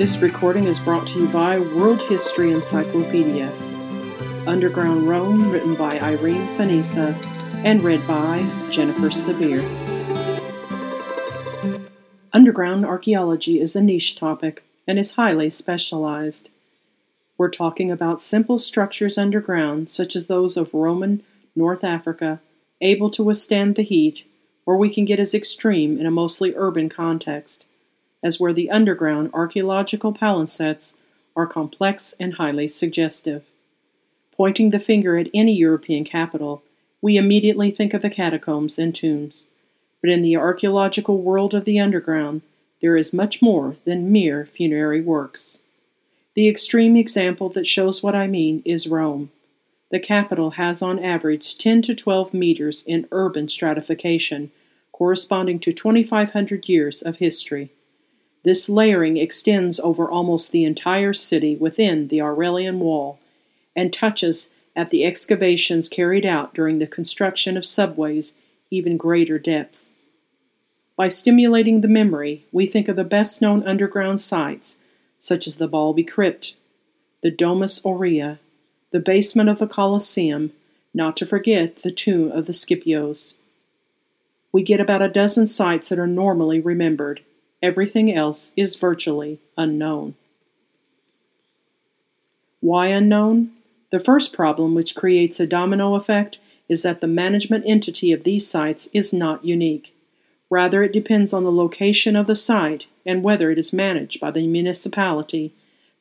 This recording is brought to you by World History Encyclopedia. Underground Rome, written by Irene Fanizza and read by Jennifer Sabir. Underground archaeology is a niche topic and is highly specialized. We're talking about simple structures underground, such as those of Roman North Africa, able to withstand the heat, or we can get as extreme in a mostly urban context as where the underground archaeological palimpsests are complex and highly suggestive. Pointing the finger at any European capital, we immediately think of the catacombs and tombs. But in the archaeological world of the underground, there is much more than mere funerary works. The extreme example that shows what I mean is Rome. The capital has on average 10 to 12 meters in urban stratification, corresponding to 2,500 years of history. This layering extends over almost the entire city within the Aurelian Wall and touches at the excavations carried out during the construction of subways even greater depths. By stimulating the memory, we think of the best known underground sites, such as the Balbi Crypt, the Domus Aurea, the basement of the Colosseum, not to forget the tomb of the Scipios. We get about a dozen sites that are normally remembered Everything else is virtually unknown. Why unknown? The first problem, which creates a domino effect, is that the management entity of these sites is not unique. Rather, it depends on the location of the site and whether it is managed by the municipality,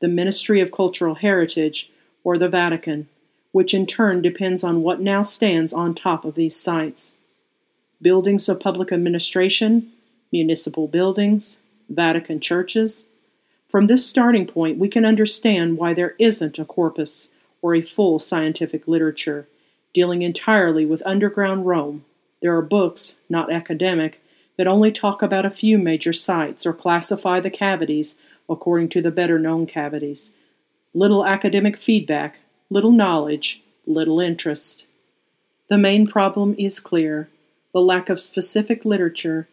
the Ministry of Cultural Heritage, or the Vatican, which in turn depends on what now stands on top of these sites. Buildings of public administration, municipal buildings, Vatican churches. From this starting point, we can understand why there isn't a corpus or a full scientific literature dealing entirely with underground Rome. There are books, not academic, that only talk about a few major sites or classify the cavities according to the better known cavities. Little academic feedback, little knowledge, little interest. The main problem is clear the lack of specific literature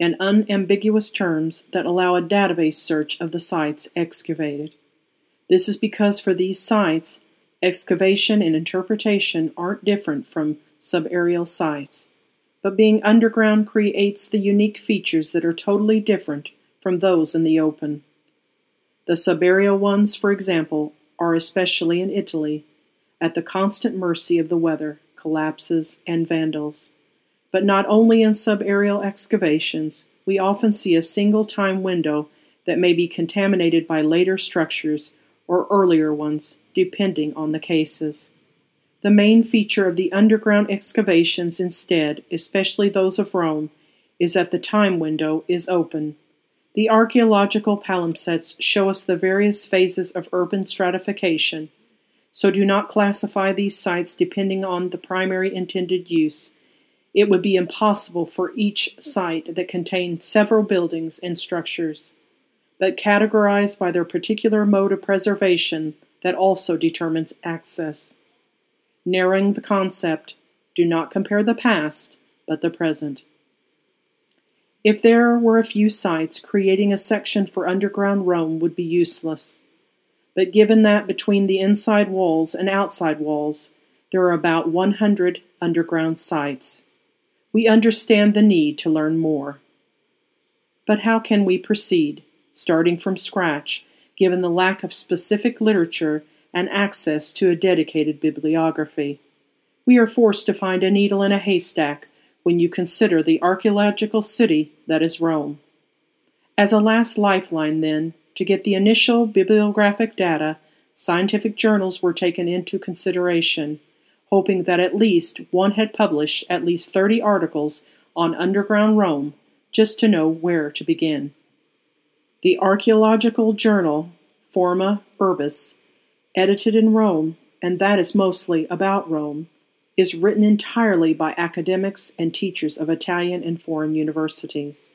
and unambiguous terms that allow a database search of the sites excavated. This is because for these sites, excavation and interpretation aren't different from subaerial sites, but being underground creates the unique features that are totally different from those in the open. The subaerial ones, for example, are especially in Italy, at the constant mercy of the weather, collapses, and vandals. But not only in subaerial excavations, we often see a single time window that may be contaminated by later structures or earlier ones, depending on the cases. The main feature of the underground excavations, instead, especially those of Rome, is that the time window is open. The archaeological palimpsests show us the various phases of urban stratification, so do not classify these sites depending on the primary intended use it would be impossible for each site that contained several buildings and structures, but categorized by their particular mode of preservation that also determines access. Narrowing the concept, do not compare the past, but the present. If there were a few sites, creating a section for underground Rome would be useless. But given that between the inside walls and outside walls, there are about 100 underground sites, we understand the need to learn more. But how can we proceed, starting from scratch, given the lack of specific literature and access to a dedicated bibliography? We are forced to find a needle in a haystack when you consider the archaeological city that is Rome. As a last lifeline, then, to get the initial bibliographic data, scientific journals were taken into consideration hoping that at least one had published at least 30 articles on underground Rome just to know where to begin. The archaeological journal Forma Urbis, edited in Rome, and that is mostly about Rome, is written entirely by academics and teachers of Italian and foreign universities.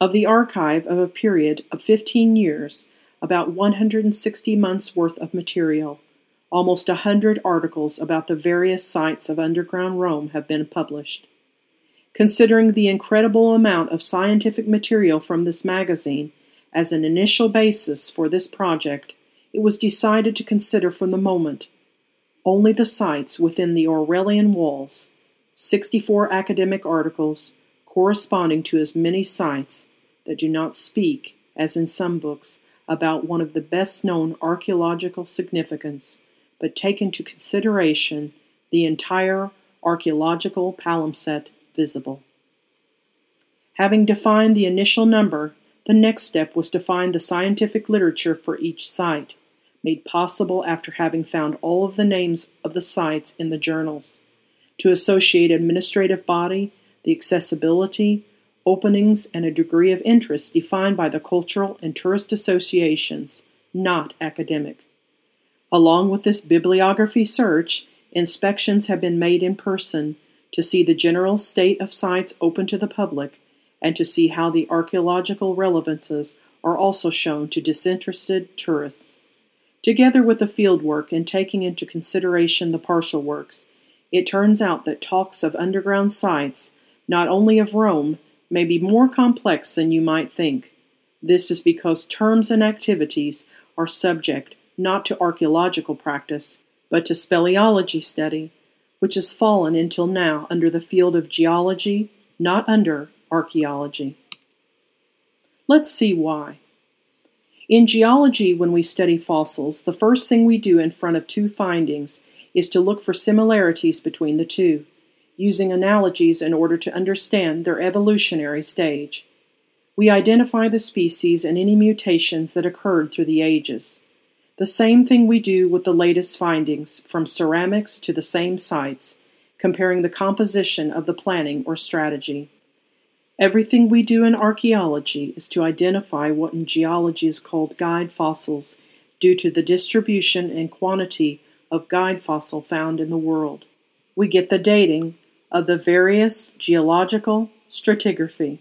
Of the archive of a period of 15 years, about 160 months' worth of material Almost a hundred articles about the various sites of underground Rome have been published. Considering the incredible amount of scientific material from this magazine, as an initial basis for this project, it was decided to consider for the moment only the sites within the Aurelian walls, 64 academic articles corresponding to as many sites that do not speak, as in some books, about one of the best known archaeological significance, but take into consideration the entire archaeological palimpsest visible. Having defined the initial number, the next step was to find the scientific literature for each site, made possible after having found all of the names of the sites in the journals, to associate administrative body, the accessibility, openings, and a degree of interest defined by the cultural and tourist associations, not academic. Along with this bibliography search, inspections have been made in person to see the general state of sites open to the public and to see how the archaeological relevances are also shown to disinterested tourists. Together with the field work and taking into consideration the partial works, it turns out that talks of underground sites, not only of Rome, may be more complex than you might think. This is because terms and activities are subject not to archaeological practice, but to speleology study, which has fallen until now under the field of geology, not under archaeology. Let's see why. In geology, when we study fossils, the first thing we do in front of two findings is to look for similarities between the two, using analogies in order to understand their evolutionary stage. We identify the species and any mutations that occurred through the ages. The same thing we do with the latest findings from ceramics to the same sites, comparing the composition of the planning or strategy. Everything we do in archaeology is to identify what in geology is called guide fossils due to the distribution and quantity of guide fossil found in the world. We get the dating of the various geological stratigraphy,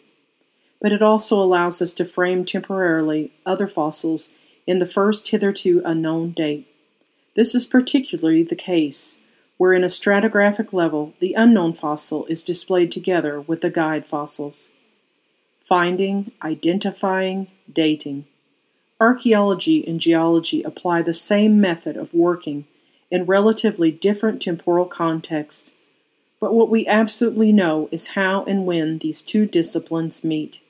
but it also allows us to frame temporarily other fossils in the first hitherto unknown date. This is particularly the case where in a stratigraphic level the unknown fossil is displayed together with the guide fossils. Finding, identifying, dating. Archaeology and geology apply the same method of working in relatively different temporal contexts, but what we absolutely know is how and when these two disciplines meet.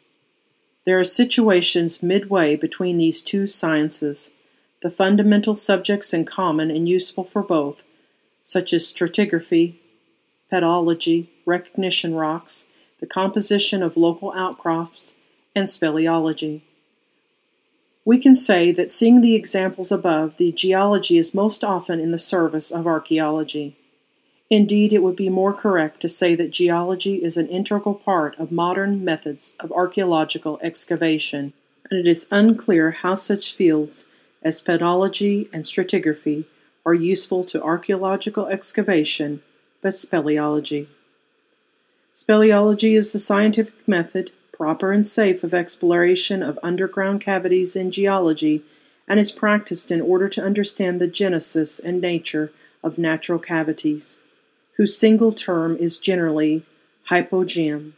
There are situations midway between these two sciences, the fundamental subjects in common and useful for both such as stratigraphy, pedology, recognition rocks, the composition of local outcrops, and speleology. We can say that seeing the examples above, the geology is most often in the service of archaeology. Indeed, it would be more correct to say that geology is an integral part of modern methods of archaeological excavation, and it is unclear how such fields as pedology and stratigraphy are useful to archaeological excavation, but speleology. Speleology is the scientific method, proper and safe, of exploration of underground cavities in geology and is practiced in order to understand the genesis and nature of natural cavities, whose single term is generally hypogeum.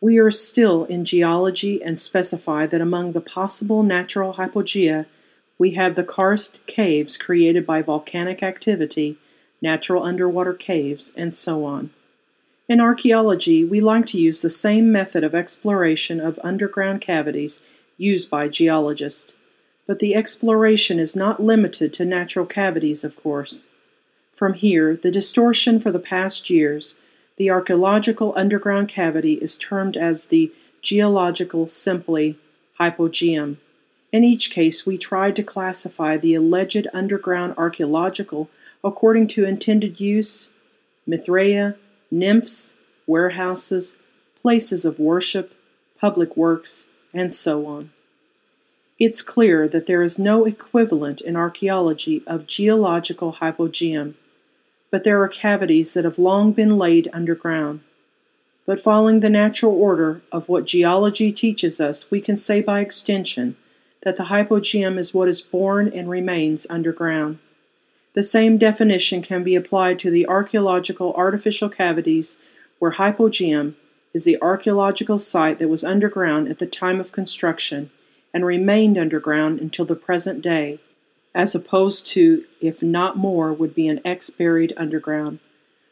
We are still in geology and specify that among the possible natural hypogea we have the karst caves created by volcanic activity, natural underwater caves, and so on. In archaeology, we like to use the same method of exploration of underground cavities used by geologists. But the exploration is not limited to natural cavities, of course. From here, the distortion for the past years, the archaeological underground cavity is termed as the geological simply hypogeum. In each case, we tried to classify the alleged underground archaeological according to intended use, Mithraea, nymphs, warehouses, places of worship, public works, and so on. It's clear that there is no equivalent in archaeology of geological hypogeum, but there are cavities that have long been laid underground. But following the natural order of what geology teaches us, we can say by extension that the hypogeum is what is born and remains underground. The same definition can be applied to the archaeological artificial cavities where hypogeum is the archaeological site that was underground at the time of construction and remained underground until the present day, as opposed to, if not more, would be an X buried underground.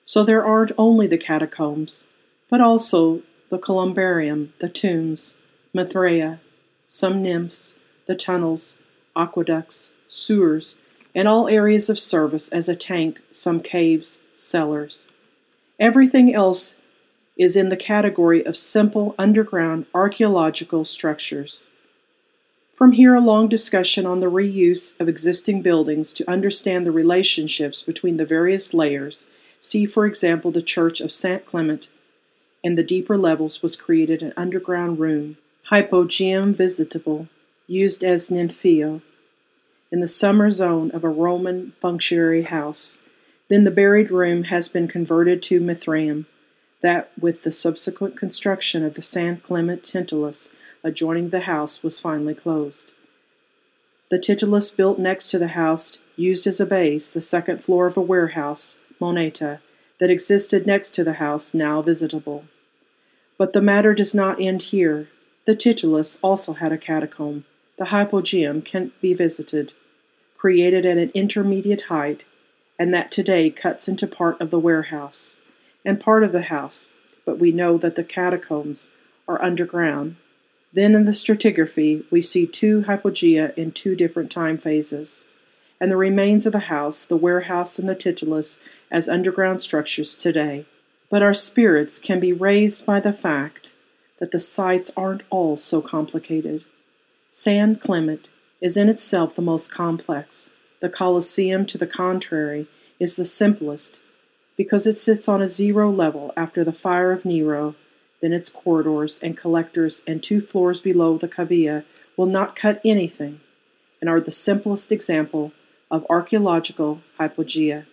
So there aren't only the catacombs, but also the columbarium, the tombs, Mithraea, some nymphs, the tunnels, aqueducts, sewers, and all areas of service as a tank, some caves, cellars. Everything else is in the category of simple underground archaeological structures. From here, a long discussion on the reuse of existing buildings to understand the relationships between the various layers. See, for example, the Church of St. Clement. In the deeper levels was created an underground room, hypogeum visitable, used as ninfeo, in the summer zone of a Roman functionary house. Then the buried room has been converted to Mithraeum, that with the subsequent construction of the San Clement Titulus adjoining the house was finally closed. The Titulus built next to the house used as a base the second floor of a warehouse, Moneta, that existed next to the house now visitable. But the matter does not end here. The Titulus also had a catacomb. The hypogeum can be visited, created at an intermediate height, and that today cuts into part of the warehouse and part of the house, but we know that the catacombs are underground. Then in the stratigraphy, we see two hypogea in two different time phases, and the remains of the house, the warehouse, and the titulus as underground structures today. But our spirits can be raised by the fact that the sites aren't all so complicated. San Clement is in itself the most complex. The Colosseum, to the contrary, is the simplest because it sits on a zero level after the fire of Nero, then its corridors and collectors and two floors below the cavea will not cut anything and are the simplest example of archaeological hypogea.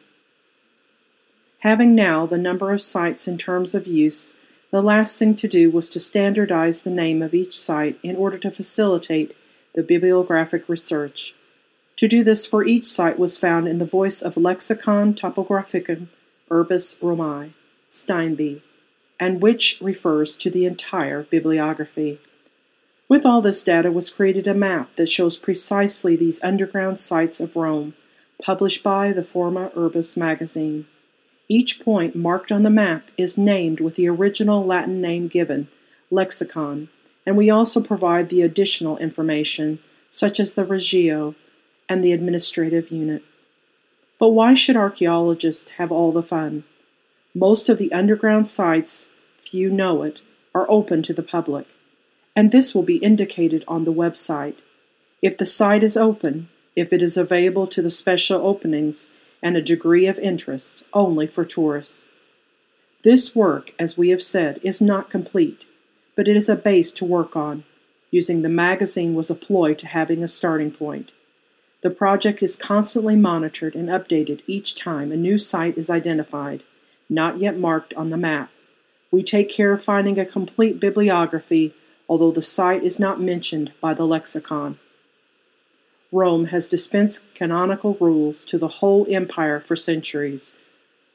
Having now the number of sites in terms of use, the last thing to do was to standardize the name of each site in order to facilitate the bibliographic research. To do this for each site was found in the voice of Lexicon Topographicum Urbis Romae, Steinby, and which refers to the entire bibliography. With all this data was created a map that shows precisely these underground sites of Rome, published by the Forma Urbis magazine. Each point marked on the map is named with the original Latin name given, lexicon, and we also provide the additional information, such as the regio and the administrative unit. But why should archaeologists have all the fun? Most of the underground sites, few know it, are open to the public, and this will be indicated on the website. If the site is open, if it is available to the special openings and a degree of interest only for tourists. This work, as we have said, is not complete, but it is a base to work on. Using the magazine was a ploy to having a starting point. The project is constantly monitored and updated each time a new site is identified, not yet marked on the map. We take care of finding a complete bibliography, although the site is not mentioned by the lexicon. Rome has dispensed canonical rules to the whole empire for centuries,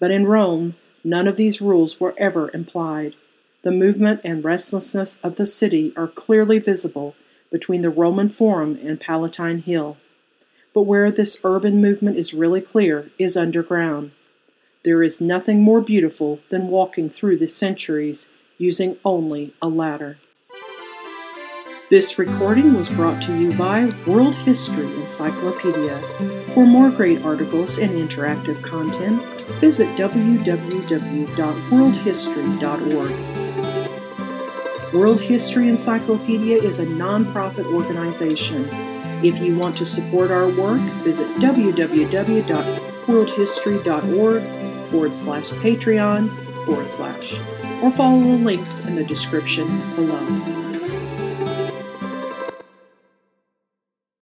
but in Rome, none of these rules were ever implied. The movement and restlessness of the city are clearly visible between the Roman Forum and Palatine Hill but where this urban movement is really clear is underground. There is nothing more beautiful than walking through the centuries using only a ladder. This recording was brought to you by World History Encyclopedia. For more great articles and interactive content, visit www.worldhistory.org. World History Encyclopedia is a nonprofit organization if you want to support our work, visit www.worldhistory.org forward slash Patreon forward slash, or follow the links in the description below.